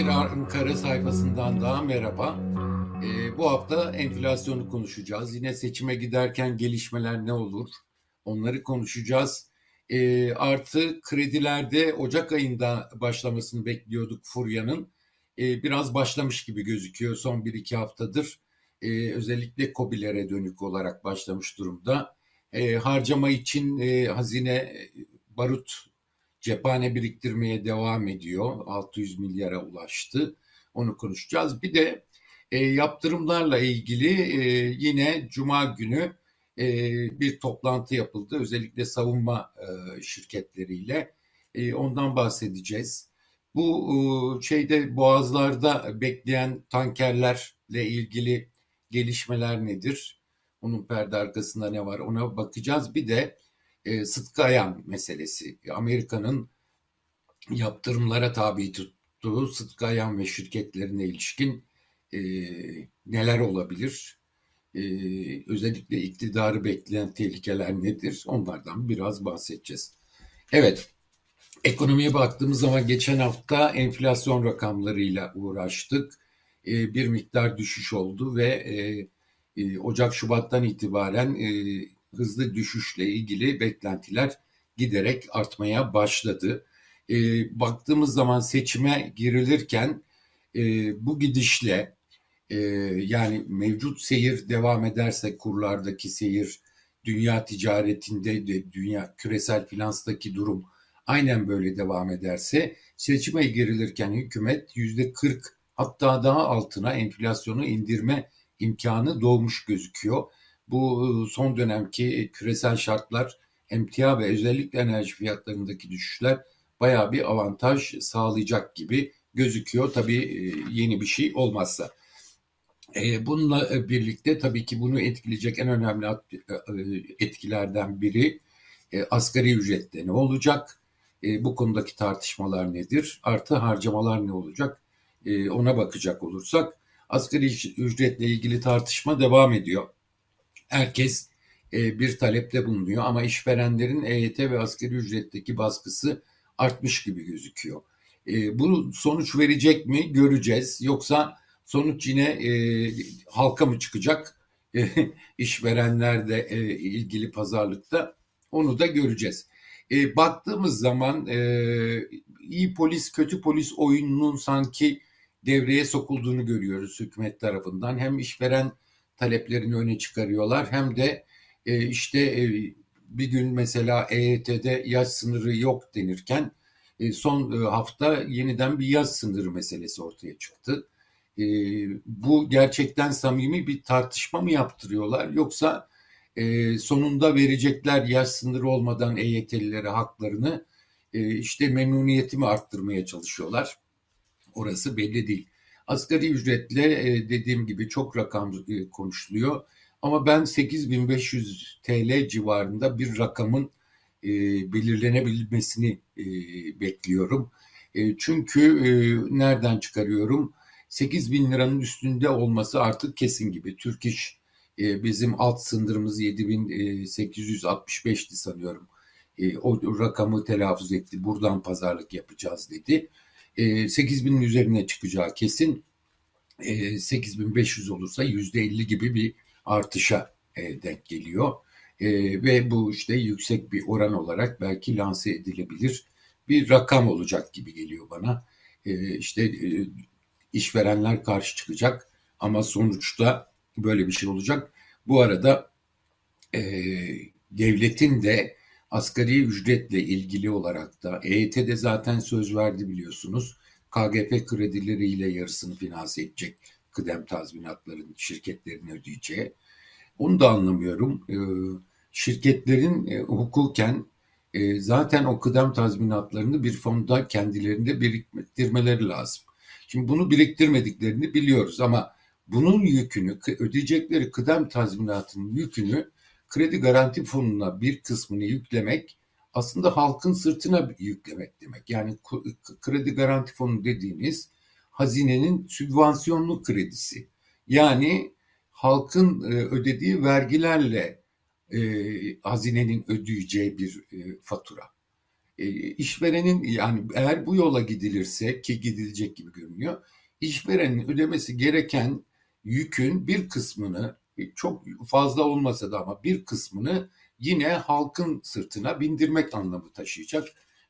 Bir Ankara sayfasından daha merhaba. Ee, bu hafta enflasyonu konuşacağız. Yine seçime giderken gelişmeler ne olur? Onları konuşacağız. Ee, artı kredilerde Ocak ayında başlamasını bekliyorduk Furya'nın. Ee, biraz başlamış gibi gözüküyor son bir iki haftadır. Ee, özellikle COBİ'lere dönük olarak başlamış durumda. Ee, harcama için e, hazine barut cephane biriktirmeye devam ediyor. 600 milyara ulaştı. Onu konuşacağız. Bir de e, yaptırımlarla ilgili e, yine Cuma günü e, bir toplantı yapıldı. Özellikle savunma e, şirketleriyle. E, ondan bahsedeceğiz. Bu e, şeyde boğazlarda bekleyen tankerlerle ilgili gelişmeler nedir? Onun perde arkasında ne var ona bakacağız. Bir de e, Sıtkı Ayan meselesi. Amerika'nın yaptırımlara tabi tuttuğu Sıtkı Ayan ve şirketlerine ilişkin e, neler olabilir? E, özellikle iktidarı bekleyen tehlikeler nedir? Onlardan biraz bahsedeceğiz. Evet, ekonomiye baktığımız zaman geçen hafta enflasyon rakamlarıyla uğraştık. E, bir miktar düşüş oldu ve e, e, Ocak-Şubat'tan itibaren e, hızlı düşüşle ilgili beklentiler giderek artmaya başladı. E, baktığımız zaman seçime girilirken e, bu gidişle e, yani mevcut seyir devam ederse kurlardaki seyir, dünya ticaretinde de dünya küresel finanstaki durum aynen böyle devam ederse seçime girilirken hükümet yüzde 40 hatta daha altına enflasyonu indirme imkanı doğmuş gözüküyor bu e, son dönemki küresel şartlar emtia ve özellikle enerji fiyatlarındaki düşüşler bayağı bir avantaj sağlayacak gibi gözüküyor. Tabii e, yeni bir şey olmazsa. E, bununla birlikte tabii ki bunu etkileyecek en önemli etkilerden biri asgari ücrette ne olacak? Bu konudaki tartışmalar nedir? Artı harcamalar ne olacak? Ona bakacak olursak asgari ücretle ilgili tartışma devam ediyor herkes e, bir talepte bulunuyor ama işverenlerin EYT ve asgari ücretteki baskısı artmış gibi gözüküyor. E, bu sonuç verecek mi göreceğiz. Yoksa sonuç yine e, halka mı çıkacak? E, işverenler de e, ilgili pazarlıkta onu da göreceğiz. E, baktığımız zaman e, iyi polis kötü polis oyununun sanki devreye sokulduğunu görüyoruz hükümet tarafından. Hem işveren taleplerini öne çıkarıyorlar hem de e, işte e, bir gün mesela EYT'de yaş sınırı yok denirken e, son e, hafta yeniden bir yaş sınırı meselesi ortaya çıktı. E, bu gerçekten samimi bir tartışma mı yaptırıyorlar yoksa e, sonunda verecekler yaş sınırı olmadan EYT'lilere haklarını e, işte memnuniyeti mi arttırmaya çalışıyorlar? Orası belli değil. Asgari ücretle e, dediğim gibi çok rakam e, konuşuluyor. Ama ben 8500 TL civarında bir rakamın e, belirlenebilmesini bekliyorum. çünkü nereden çıkarıyorum? 8 bin liranın üstünde olması artık kesin gibi. Türk İş bizim alt sınırımız 7865'ti sanıyorum. o rakamı telaffuz etti. Buradan pazarlık yapacağız dedi e, 8 binin üzerine çıkacağı kesin. E, 8500 olursa %50 gibi bir artışa e, denk geliyor. E, ve bu işte yüksek bir oran olarak belki lanse edilebilir bir rakam olacak gibi geliyor bana. E, işte e, işverenler karşı çıkacak ama sonuçta böyle bir şey olacak. Bu arada e, devletin de asgari ücretle ilgili olarak da EYT'de zaten söz verdi biliyorsunuz. KGP kredileriyle yarısını finanse edecek kıdem tazminatların şirketlerin ödeyeceği. Onu da anlamıyorum. Ee, şirketlerin e, hukuken e, zaten o kıdem tazminatlarını bir fonda kendilerinde biriktirmeleri lazım. Şimdi bunu biriktirmediklerini biliyoruz ama bunun yükünü, ödeyecekleri kıdem tazminatının yükünü kredi garanti fonuna bir kısmını yüklemek aslında halkın sırtına yüklemek demek. Yani kredi garanti fonu dediğimiz hazinenin sübvansiyonlu kredisi. Yani halkın e, ödediği vergilerle e, hazinenin ödeyeceği bir e, fatura. E, işverenin yani eğer bu yola gidilirse ki gidilecek gibi görünüyor, işverenin ödemesi gereken yükün bir kısmını çok fazla olmasa da ama bir kısmını yine halkın sırtına bindirmek anlamı taşıyacak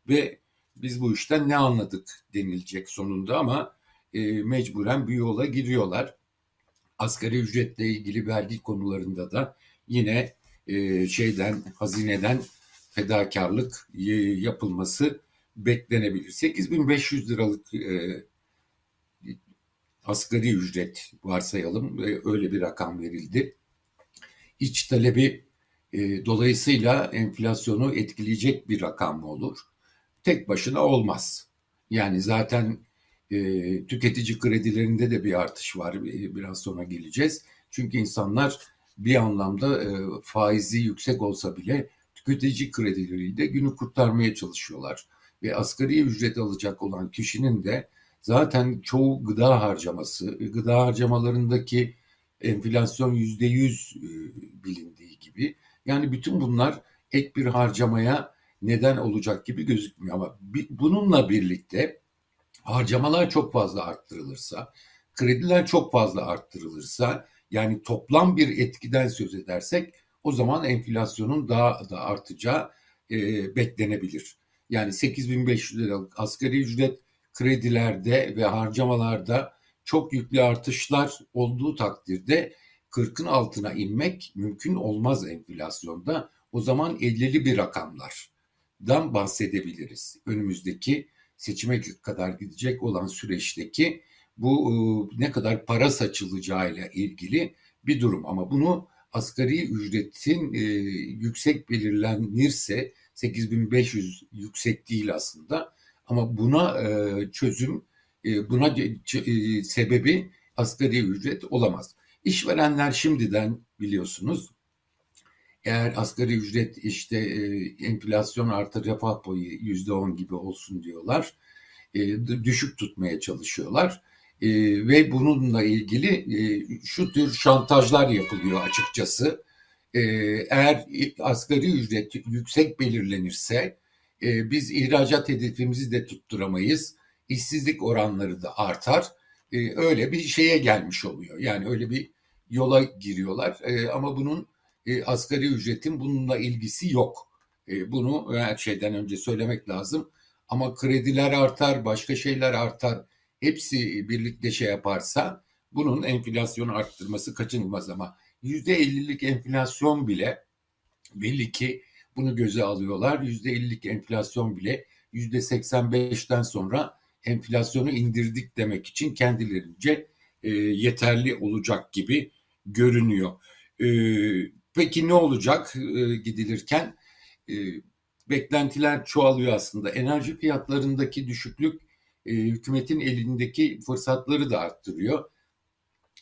ve biz bu işten ne anladık denilecek sonunda ama e, mecburen bir yola giriyorlar. Asgari ücretle ilgili vergi konularında da yine e, şeyden hazineden fedakarlık e, yapılması beklenebilir. 8500 liralık e, asgari ücret varsayalım e, öyle bir rakam verildi. İç talebi e, dolayısıyla enflasyonu etkileyecek bir rakam mı olur? Tek başına olmaz. Yani zaten e, tüketici kredilerinde de bir artış var. E, biraz sonra geleceğiz. Çünkü insanlar bir anlamda e, faizi yüksek olsa bile tüketici kredileriyle günü kurtarmaya çalışıyorlar. Ve asgari ücret alacak olan kişinin de zaten çoğu gıda harcaması, gıda harcamalarındaki enflasyon yüzde yüz e, bilindiği gibi. Yani bütün bunlar ek bir harcamaya neden olacak gibi gözükmüyor. Ama bununla birlikte harcamalar çok fazla arttırılırsa, krediler çok fazla arttırılırsa yani toplam bir etkiden söz edersek o zaman enflasyonun daha da artacağı e, beklenebilir. Yani 8500 liralık asgari ücret kredilerde ve harcamalarda çok yüklü artışlar olduğu takdirde 40'ın altına inmek mümkün olmaz enflasyonda. O zaman 50'li bir rakamlardan bahsedebiliriz. Önümüzdeki seçime kadar gidecek olan süreçteki bu e, ne kadar para saçılacağıyla ilgili bir durum. Ama bunu asgari ücretin e, yüksek belirlenirse 8500 yüksek değil aslında ama buna e, çözüm e, buna e, sebebi asgari ücret olamaz. İşverenler şimdiden biliyorsunuz eğer asgari ücret işte e, enflasyon artı refah boyu yüzde on gibi olsun diyorlar. E, düşük tutmaya çalışıyorlar. E, ve bununla ilgili e, şu tür şantajlar yapılıyor açıkçası. E, eğer asgari ücret yüksek belirlenirse e, biz ihracat hedefimizi de tutturamayız. İşsizlik oranları da artar. E, öyle bir şeye gelmiş oluyor. Yani öyle bir yola giriyorlar. E, ama bunun e, asgari ücretin bununla ilgisi yok. E, bunu her şeyden önce söylemek lazım. Ama krediler artar, başka şeyler artar hepsi birlikte şey yaparsa bunun enflasyonu arttırması kaçınılmaz ama yüzde ellilik enflasyon bile belli ki bunu göze alıyorlar. Yüzde ellilik enflasyon bile yüzde seksen beşten sonra enflasyonu indirdik demek için kendilerince e, yeterli olacak gibi görünüyor. E, peki ne olacak e, gidilirken? E, beklentiler çoğalıyor aslında. Enerji fiyatlarındaki düşüklük e, hükümetin elindeki fırsatları da arttırıyor.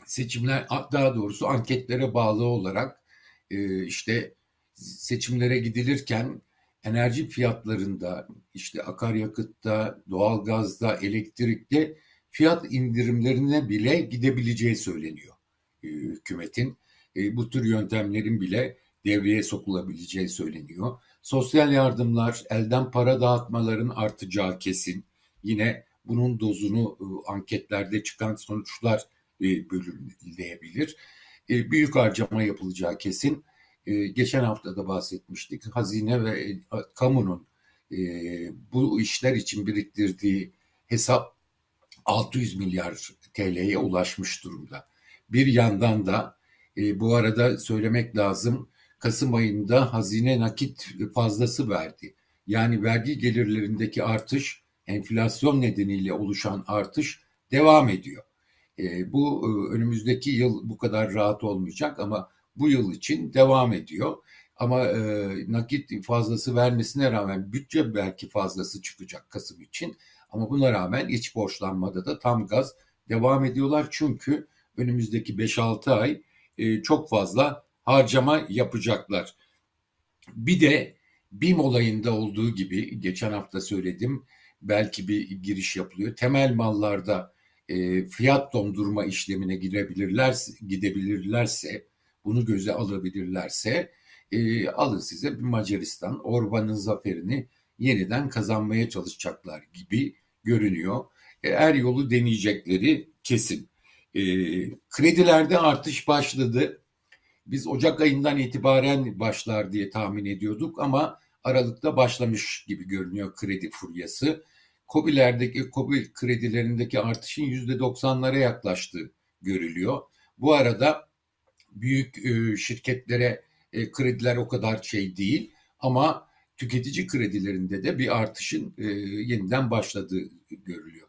Seçimler daha doğrusu anketlere bağlı olarak e, işte seçimlere gidilirken enerji fiyatlarında işte akaryakıtta, doğalgazda, elektrikte fiyat indirimlerine bile gidebileceği söyleniyor e, hükümetin. Bu tür yöntemlerin bile devreye sokulabileceği söyleniyor. Sosyal yardımlar, elden para dağıtmaların artacağı kesin. Yine bunun dozunu e, anketlerde çıkan sonuçlar e, belirleyebilir. E, büyük harcama yapılacağı kesin. Geçen hafta da bahsetmiştik. Hazine ve kamunun bu işler için biriktirdiği hesap 600 milyar TL'ye ulaşmış durumda. Bir yandan da bu arada söylemek lazım Kasım ayında hazine nakit fazlası verdi. Yani vergi gelirlerindeki artış enflasyon nedeniyle oluşan artış devam ediyor. E, bu e, önümüzdeki yıl bu kadar rahat olmayacak ama bu yıl için devam ediyor. Ama e, nakit fazlası vermesine rağmen bütçe belki fazlası çıkacak Kasım için. Ama buna rağmen iç borçlanmada da tam gaz devam ediyorlar. Çünkü önümüzdeki 5-6 ay e, çok fazla harcama yapacaklar. Bir de BİM olayında olduğu gibi geçen hafta söyledim belki bir giriş yapılıyor. Temel mallarda e, fiyat dondurma işlemine girebilirlerse, gidebilirlerse, bunu göze alabilirlerse e, alın size bir Macaristan Orban'ın zaferini yeniden kazanmaya çalışacaklar gibi görünüyor. E, er yolu deneyecekleri kesin. E, kredilerde artış başladı. Biz Ocak ayından itibaren başlar diye tahmin ediyorduk ama Aralık'ta başlamış gibi görünüyor kredi furyası. COBİ'lerdeki, COBİ kredilerindeki artışın %90'lara yaklaştığı görülüyor. Bu arada büyük e, şirketlere e, krediler o kadar şey değil ama tüketici kredilerinde de bir artışın e, yeniden başladığı görülüyor.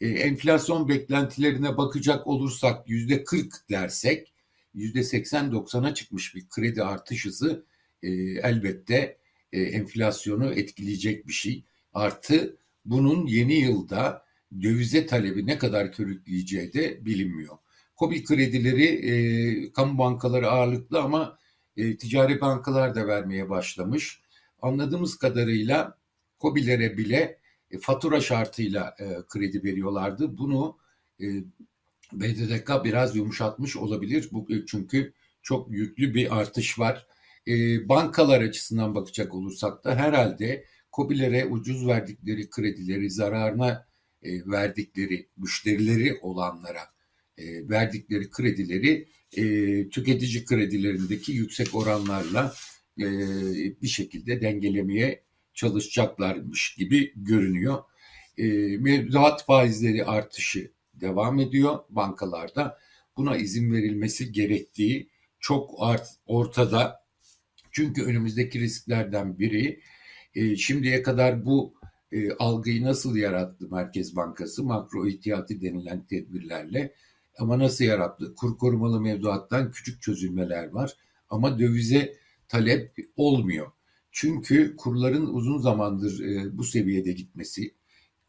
enflasyon beklentilerine bakacak olursak yüzde 40 dersek yüzde 80-90'a çıkmış bir kredi artış hızı elbette enflasyonu etkileyecek bir şey. Artı bunun yeni yılda dövize talebi ne kadar körükleyeceği de bilinmiyor. Kobi kredileri e, kamu bankaları ağırlıklı ama e, ticari bankalar da vermeye başlamış. Anladığımız kadarıyla Kobilere bile e, fatura şartıyla e, kredi veriyorlardı. Bunu e, BDDK biraz yumuşatmış olabilir. Bu çünkü çok yüklü bir artış var. E, bankalar açısından bakacak olursak da herhalde COBİ'lere ucuz verdikleri kredileri zararına e, verdikleri müşterileri olanlara e, verdikleri kredileri e, tüketici kredilerindeki yüksek oranlarla e, bir şekilde dengelemeye çalışacaklarmış gibi görünüyor. E, mevduat faizleri artışı devam ediyor bankalarda. Buna izin verilmesi gerektiği çok art, ortada. Çünkü önümüzdeki risklerden biri e, şimdiye kadar bu e, algıyı nasıl yarattı Merkez Bankası? Makro ihtiyati denilen tedbirlerle. Ama nasıl yarattı? Kur korumalı mevduattan küçük çözülmeler var. Ama dövize talep olmuyor. Çünkü kurların uzun zamandır e, bu seviyede gitmesi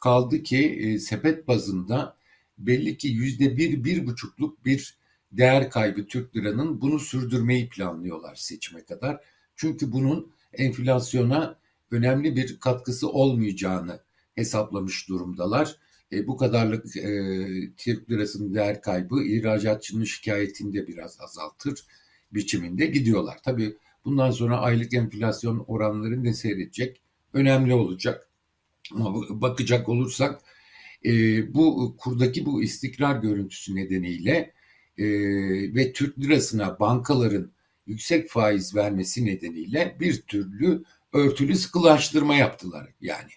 kaldı ki e, sepet bazında belli ki yüzde bir, bir buçukluk bir değer kaybı Türk liranın bunu sürdürmeyi planlıyorlar seçime kadar. Çünkü bunun enflasyona önemli bir katkısı olmayacağını hesaplamış durumdalar. E, bu kadarlık e, Türk lirasının değer kaybı ihracatçının şikayetini de biraz azaltır biçiminde gidiyorlar. Tabii bundan sonra aylık enflasyon oranları ne seyredecek önemli olacak. Ama bakacak olursak e, bu kurdaki bu istikrar görüntüsü nedeniyle e, ve Türk lirasına bankaların yüksek faiz vermesi nedeniyle bir türlü örtülü sıkılaştırma yaptılar yani.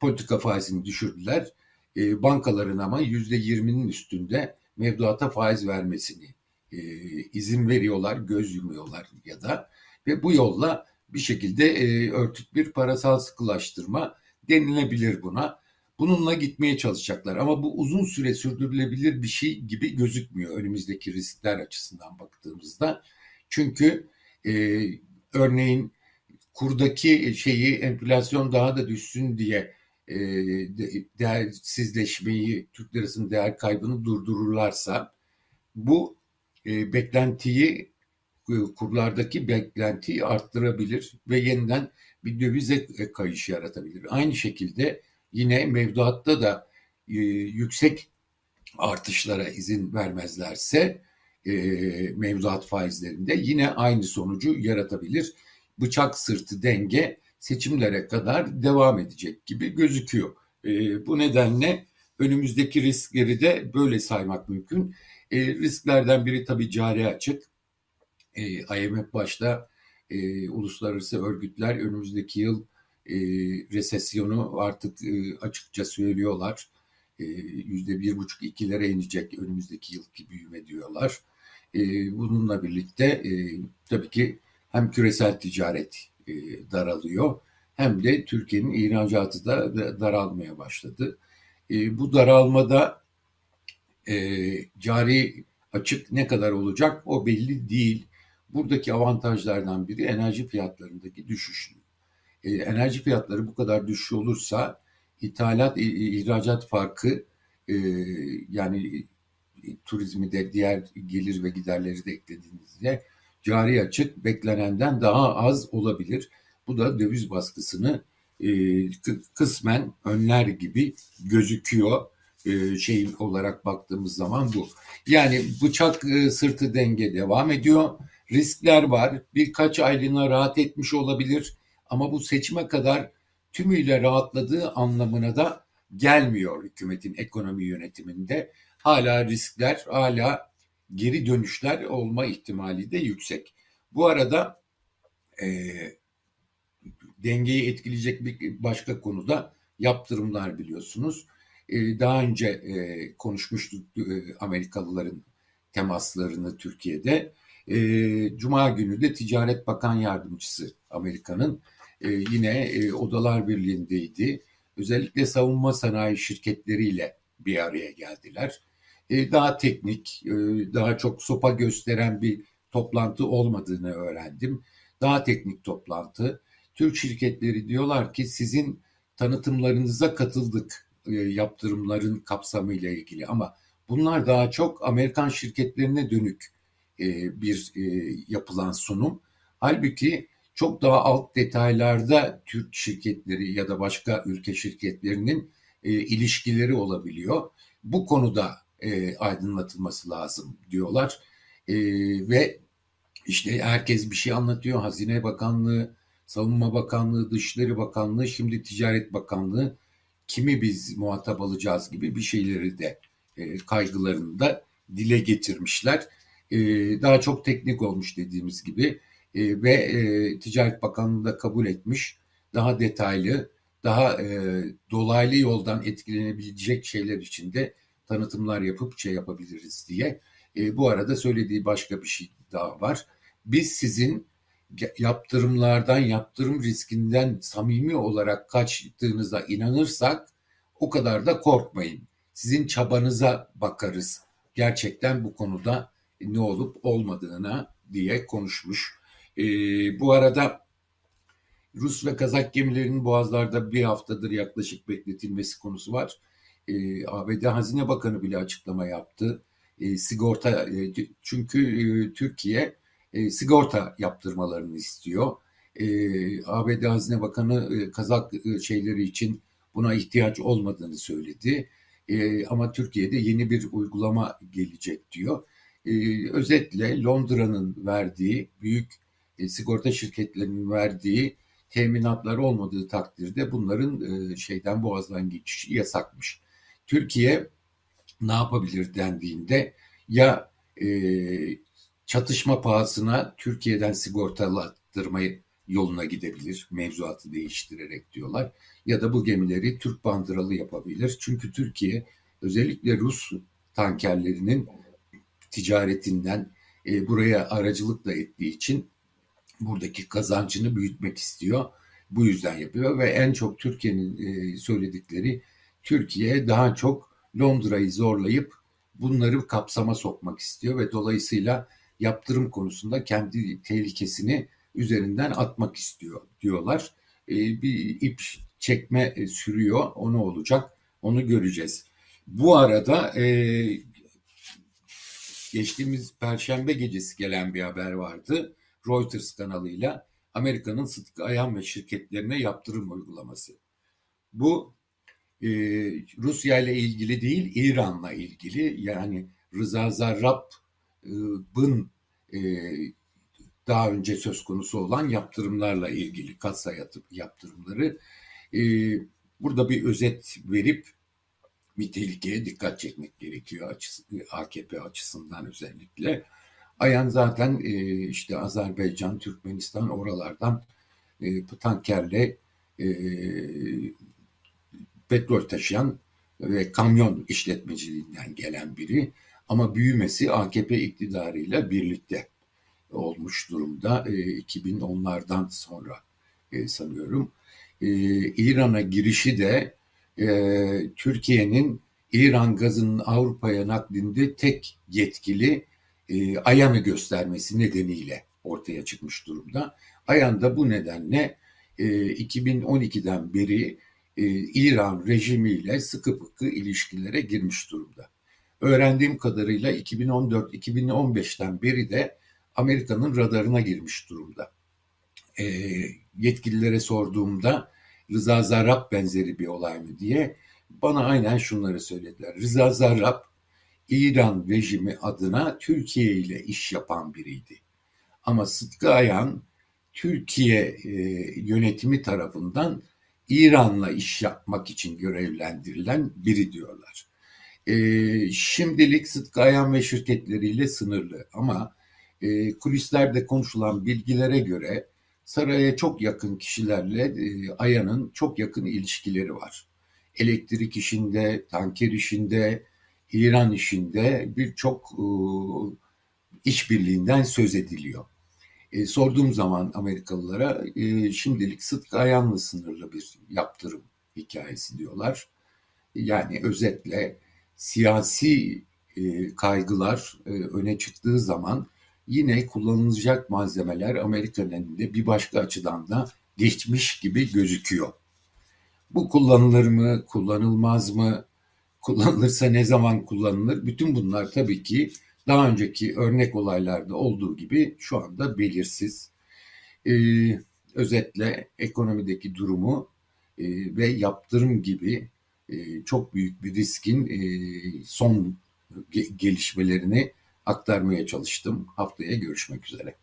Politika faizini düşürdüler. E, bankaların ama yüzde yirminin üstünde mevduata faiz vermesini e, izin veriyorlar, göz yumuyorlar ya da ve bu yolla bir şekilde e, örtük bir parasal sıkılaştırma denilebilir buna. Bununla gitmeye çalışacaklar ama bu uzun süre sürdürülebilir bir şey gibi gözükmüyor önümüzdeki riskler açısından baktığımızda. Çünkü e, örneğin kurdaki şeyi enflasyon daha da düşsün diye e, değersizleşmeyi, Türk lirasının değer kaybını durdururlarsa bu e, beklentiyi e, kurlardaki beklentiyi arttırabilir ve yeniden bir dövize kayış yaratabilir. Aynı şekilde yine mevduatta da e, yüksek artışlara izin vermezlerse e, mevduat faizlerinde yine aynı sonucu yaratabilir bıçak sırtı denge seçimlere kadar devam edecek gibi gözüküyor. E, bu nedenle önümüzdeki riskleri de böyle saymak mümkün. E, risklerden biri tabii cari açık. E, IMF başta e, uluslararası örgütler önümüzdeki yıl e, resesyonu artık e, açıkça söylüyorlar. E, yüzde bir buçuk ikilere inecek önümüzdeki yılki büyüme diyorlar. E, bununla birlikte e, tabii ki hem küresel ticaret daralıyor hem de Türkiye'nin ihracatı da daralmaya başladı. E, bu daralmada e, cari açık ne kadar olacak o belli değil. Buradaki avantajlardan biri enerji fiyatlarındaki düşüş. E, enerji fiyatları bu kadar düşüş olursa ithalat ihracat farkı e, yani turizmi de diğer gelir ve giderleri de eklediğinizde cari açık beklenenden daha az olabilir. Bu da döviz baskısını e, kısmen önler gibi gözüküyor e, şey olarak baktığımız zaman bu. Yani bıçak e, sırtı denge devam ediyor. Riskler var. Birkaç aylığına rahat etmiş olabilir. Ama bu seçime kadar tümüyle rahatladığı anlamına da gelmiyor hükümetin ekonomi yönetiminde. Hala riskler, hala geri dönüşler olma ihtimali de yüksek. Bu arada e, dengeyi etkileyecek bir başka konuda yaptırımlar biliyorsunuz. E, daha önce e, konuşmuştuk e, Amerikalıların temaslarını Türkiye'de. E, Cuma günü de Ticaret Bakan Yardımcısı Amerika'nın e, yine e, Odalar Birliği'ndeydi. Özellikle savunma sanayi şirketleriyle bir araya geldiler. E, daha teknik, e, daha çok sopa gösteren bir toplantı olmadığını öğrendim. Daha teknik toplantı. Türk şirketleri diyorlar ki sizin tanıtımlarınıza katıldık e, yaptırımların kapsamıyla ilgili ama bunlar daha çok Amerikan şirketlerine dönük bir yapılan sunum. Halbuki çok daha alt detaylarda Türk şirketleri ya da başka ülke şirketlerinin ilişkileri olabiliyor. Bu konuda e, aydınlatılması lazım diyorlar. E, ve işte herkes bir şey anlatıyor. Hazine Bakanlığı, Savunma Bakanlığı, Dışişleri Bakanlığı, şimdi Ticaret Bakanlığı kimi biz muhatap alacağız gibi bir şeyleri de e, kaygılarını da dile getirmişler. E, daha çok teknik olmuş dediğimiz gibi e, ve e, Ticaret Bakanlığı da kabul etmiş. Daha detaylı, daha e, dolaylı yoldan etkilenebilecek şeyler için de tanıtımlar yapıp şey yapabiliriz diye. E, bu arada söylediği başka bir şey daha var. Biz sizin yaptırımlardan, yaptırım riskinden samimi olarak kaçtığınıza inanırsak o kadar da korkmayın. Sizin çabanıza bakarız. Gerçekten bu konuda ne olup olmadığına diye konuşmuş. E, bu arada Rus ve Kazak gemilerinin boğazlarda bir haftadır yaklaşık bekletilmesi konusu var. E, ABD Hazine Bakanı bile açıklama yaptı. E, sigorta e, çünkü e, Türkiye e, sigorta yaptırmalarını istiyor. E, ABD Hazine Bakanı e, Kazak e, şeyleri için buna ihtiyaç olmadığını söyledi. E, ama Türkiye'de yeni bir uygulama gelecek diyor. E, özetle Londra'nın verdiği büyük e, sigorta şirketlerinin verdiği teminatlar olmadığı takdirde bunların e, şeyden boğazdan geçişi yasakmış. Türkiye ne yapabilir dendiğinde ya e, çatışma pahasına Türkiye'den sigortalattırmayı yoluna gidebilir mevzuatı değiştirerek diyorlar ya da bu gemileri Türk bandıralı yapabilir. Çünkü Türkiye özellikle Rus tankerlerinin ticaretinden e, buraya aracılık da ettiği için buradaki kazancını büyütmek istiyor. Bu yüzden yapıyor ve en çok Türkiye'nin e, söyledikleri Türkiye daha çok Londra'yı zorlayıp bunları kapsama sokmak istiyor ve dolayısıyla yaptırım konusunda kendi tehlikesini üzerinden atmak istiyor diyorlar. E, bir ip çekme e, sürüyor. O ne olacak? Onu göreceğiz. Bu arada e, geçtiğimiz Perşembe gecesi gelen bir haber vardı. Reuters kanalıyla Amerika'nın Sıtkı Ayhan ve şirketlerine yaptırım uygulaması. Bu e, Rusya ile ilgili değil, İran'la ilgili. Yani Rıza Zarrab'ın e, daha önce söz konusu olan yaptırımlarla ilgili kasa yaptırımları. E, burada bir özet verip bir tehlikeye dikkat çekmek gerekiyor açısı, AKP açısından özellikle. Ayan zaten e, işte Azerbaycan, Türkmenistan oralardan e, tankerle e, petrol taşıyan ve kamyon işletmeciliğinden gelen biri. Ama büyümesi AKP iktidarıyla birlikte olmuş durumda. E, 2010'lardan sonra e, sanıyorum. E, İran'a girişi de e, Türkiye'nin İran gazının Avrupa'ya naklinde tek yetkili e, Ayan'ı göstermesi nedeniyle ortaya çıkmış durumda. Ayan da bu nedenle e, 2012'den beri e, İran rejimiyle sıkı fıkı ilişkilere girmiş durumda. Öğrendiğim kadarıyla 2014-2015'ten beri de Amerika'nın radarına girmiş durumda. E, yetkililere sorduğumda Rıza Zarrab benzeri bir olay mı diye bana aynen şunları söylediler. Rıza Zarrab İran rejimi adına Türkiye ile iş yapan biriydi. Ama Sıtkı Ayan Türkiye e, yönetimi tarafından İran'la iş yapmak için görevlendirilen biri diyorlar. E, şimdilik Sıtkı ve şirketleriyle sınırlı ama e, kulislerde konuşulan bilgilere göre saraya çok yakın kişilerle e, Ayan'ın çok yakın ilişkileri var. Elektrik işinde, tanker işinde, İran işinde birçok e, işbirliğinden söz ediliyor. E, sorduğum zaman Amerikalılara e, şimdilik Sıtkı Ayan'la sınırlı bir yaptırım hikayesi diyorlar. Yani özetle siyasi e, kaygılar e, öne çıktığı zaman yine kullanılacak malzemeler Amerika'nın elinde bir başka açıdan da geçmiş gibi gözüküyor. Bu kullanılır mı, kullanılmaz mı, kullanılırsa ne zaman kullanılır? Bütün bunlar tabii ki daha önceki örnek olaylarda olduğu gibi şu anda belirsiz. Ee, özetle ekonomideki durumu e, ve yaptırım gibi e, çok büyük bir riskin e, son ge- gelişmelerini aktarmaya çalıştım. Haftaya görüşmek üzere.